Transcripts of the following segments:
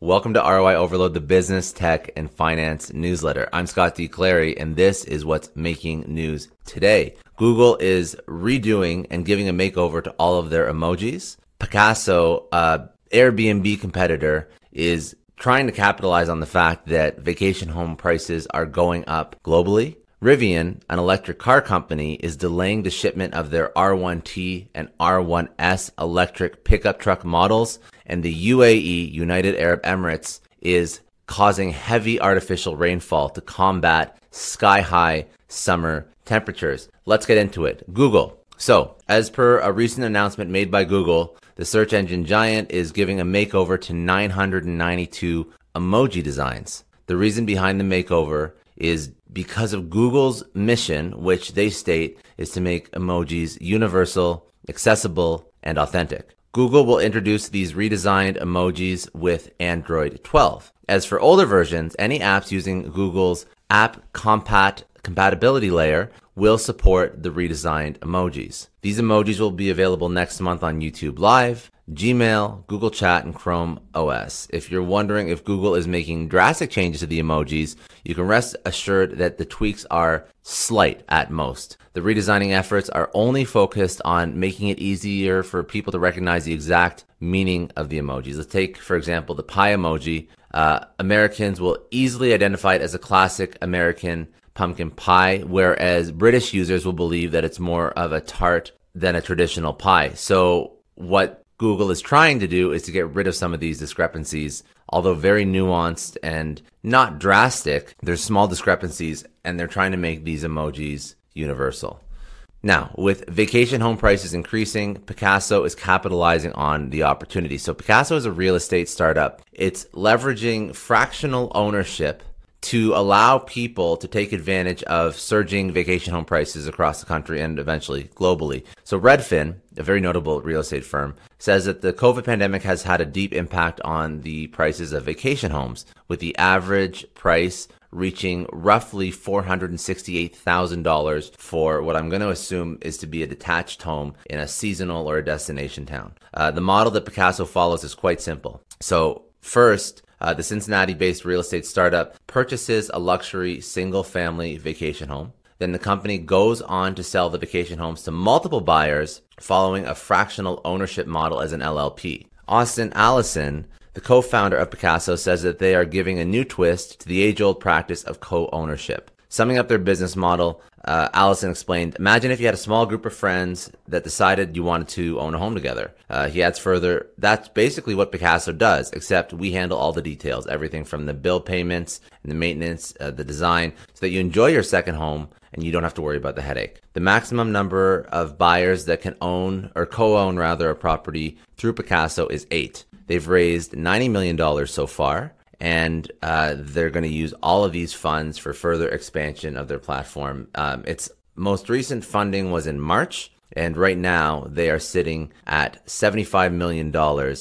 Welcome to ROI Overload, the business, tech, and finance newsletter. I'm Scott D. Clary, and this is what's making news today. Google is redoing and giving a makeover to all of their emojis. Pacaso, Airbnb competitor, is trying to capitalize on the fact that vacation home prices are going up globally. Rivian, an electric car company, is delaying the shipment of their R1T and R1S electric pickup truck models, and the UAE, United Arab Emirates, is causing heavy artificial rainfall to combat sky high summer temperatures. Let's get into it. Google. So, as per a recent announcement made by Google, the search engine giant is giving a makeover to 992 emoji designs. The reason behind the makeover is because of Google's mission, which they state is to make emojis universal, accessible, and authentic. Google will introduce these redesigned emojis with Android 12. As for older versions, any apps using Google's App Compat compatibility layer will support the redesigned emojis. These emojis will be available next month on YouTube Live, Gmail, Google Chat, and Chrome OS. If you're wondering if Google is making drastic changes to the emojis, you can rest assured that the tweaks are slight at most. The redesigning efforts are only focused on making it easier for people to recognize the exact meaning of the emojis. Let's take, for example, the pie emoji. Uh, Americans will easily identify it as a classic American pumpkin pie, whereas British users will believe that it's more of a tart than a traditional pie. So what Google is trying to do is to get rid of some of these discrepancies, although very nuanced and not drastic. There's small discrepancies and they're trying to make these emojis universal. Now, with vacation home prices increasing, Pacaso is capitalizing on the opportunity. So Pacaso is a real estate startup. It's leveraging fractional ownership to allow people to take advantage of surging vacation home prices across the country and eventually globally. So Redfin, a very notable real estate firm, says that the COVID pandemic has had a deep impact on the prices of vacation homes, with the average price reaching roughly $468,000 for what I'm going to assume is to be a detached home in a seasonal or a destination town. Uh, the model that Pacaso follows is quite simple. So first, uh, the Cincinnati based real estate startup purchases a luxury single family vacation home. Then the company goes on to sell the vacation homes to multiple buyers following a fractional ownership model as an LLP. Austin Allison, the co founder of Pacaso, says that they are giving a new twist to the age old practice of co ownership. Summing up their business model, uh, Allison explained, imagine if you had a small group of friends that decided you wanted to own a home together. Uh, he adds further, that's basically what Pacaso does, except we handle all the details, everything from the bill payments and the maintenance, uh, the design, so that you enjoy your second home and you don't have to worry about the headache. The maximum number of buyers that can own or co-own rather a property through Pacaso is eight. They've raised $90 million so far and uh, they're going to use all of these funds for further expansion of their platform. Um, its most recent funding was in March, and right now they are sitting at $75 million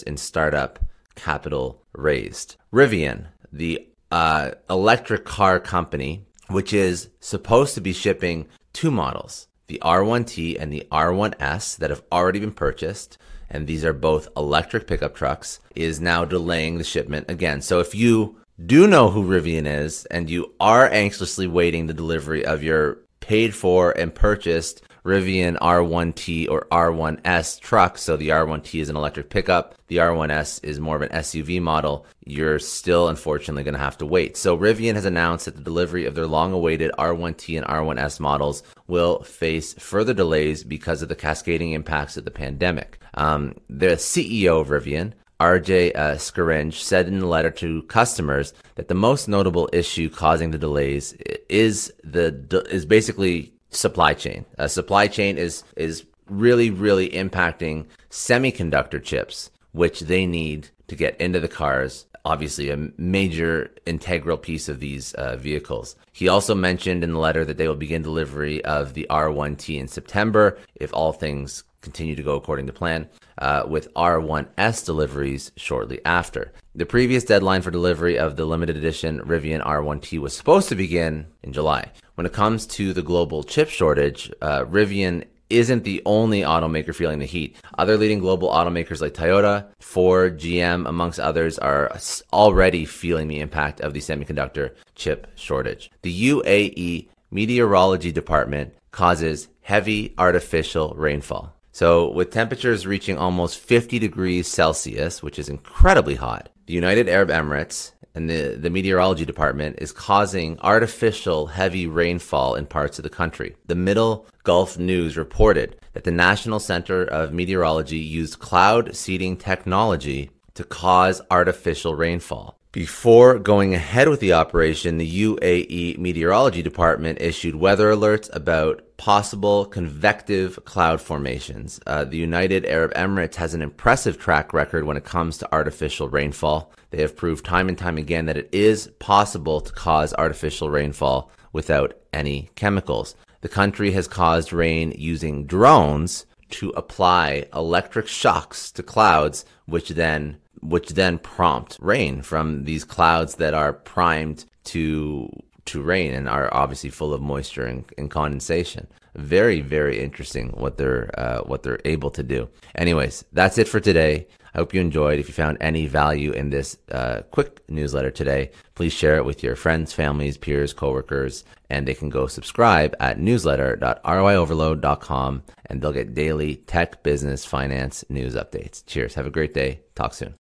in startup capital raised. Rivian, the uh, electric car company, which is supposed to be shipping two models, the R1T and the R1S that have already been purchased and these are both electric pickup trucks, is now delaying the shipment again. So if you do know who Rivian is and you are anxiously waiting the delivery of your paid for and purchased Rivian R1T or R1S truck. So the R1T is an electric pickup. The R1S is more of an SUV model. You're still unfortunately going to have to wait. So Rivian has announced that the delivery of their long awaited R1T and R1S models will face further delays because of the cascading impacts of the pandemic. Um, the CEO of Rivian, RJ uh, Scaringe said in a letter to customers that the most notable issue causing the delays is the is basically supply chain. Uh, supply chain is is really really impacting semiconductor chips, which they need to get into the cars. Obviously, a major integral piece of these uh, vehicles. He also mentioned in the letter that they will begin delivery of the R1T in September if all things continue to go according to plan, uh, with R1S deliveries shortly after. The previous deadline for delivery of the limited edition Rivian R1T was supposed to begin in July. When it comes to the global chip shortage, uh, Rivian isn't the only automaker feeling the heat. Other leading global automakers like Toyota, Ford, GM, amongst others, are already feeling the impact of the semiconductor chip shortage. The UAE Meteorology Department causes heavy artificial rainfall. So, with temperatures reaching almost 50 degrees Celsius, which is incredibly hot, the United Arab Emirates and the, the meteorology department is causing artificial heavy rainfall in parts of the country. The Middle Gulf News reported that the National Center of Meteorology used cloud seeding technology to cause artificial rainfall. Before going ahead with the operation, the UAE Meteorology Department issued weather alerts about possible convective cloud formations. Uh, the United Arab Emirates has an impressive track record when it comes to artificial rainfall. They have proved time and time again that it is possible to cause artificial rainfall without any chemicals. The country has caused rain using drones to apply electric shocks to clouds, which then which then prompt rain from these clouds that are primed to to rain and are obviously full of moisture and, and condensation. Very, very interesting what they're uh, what they're able to do. Anyways, that's it for today. I hope you enjoyed. If you found any value in this uh, quick newsletter today, please share it with your friends, families, peers, coworkers, and they can go subscribe at newsletter.roioverload.com and they'll get daily tech, business, finance news updates. Cheers. Have a great day. Talk soon.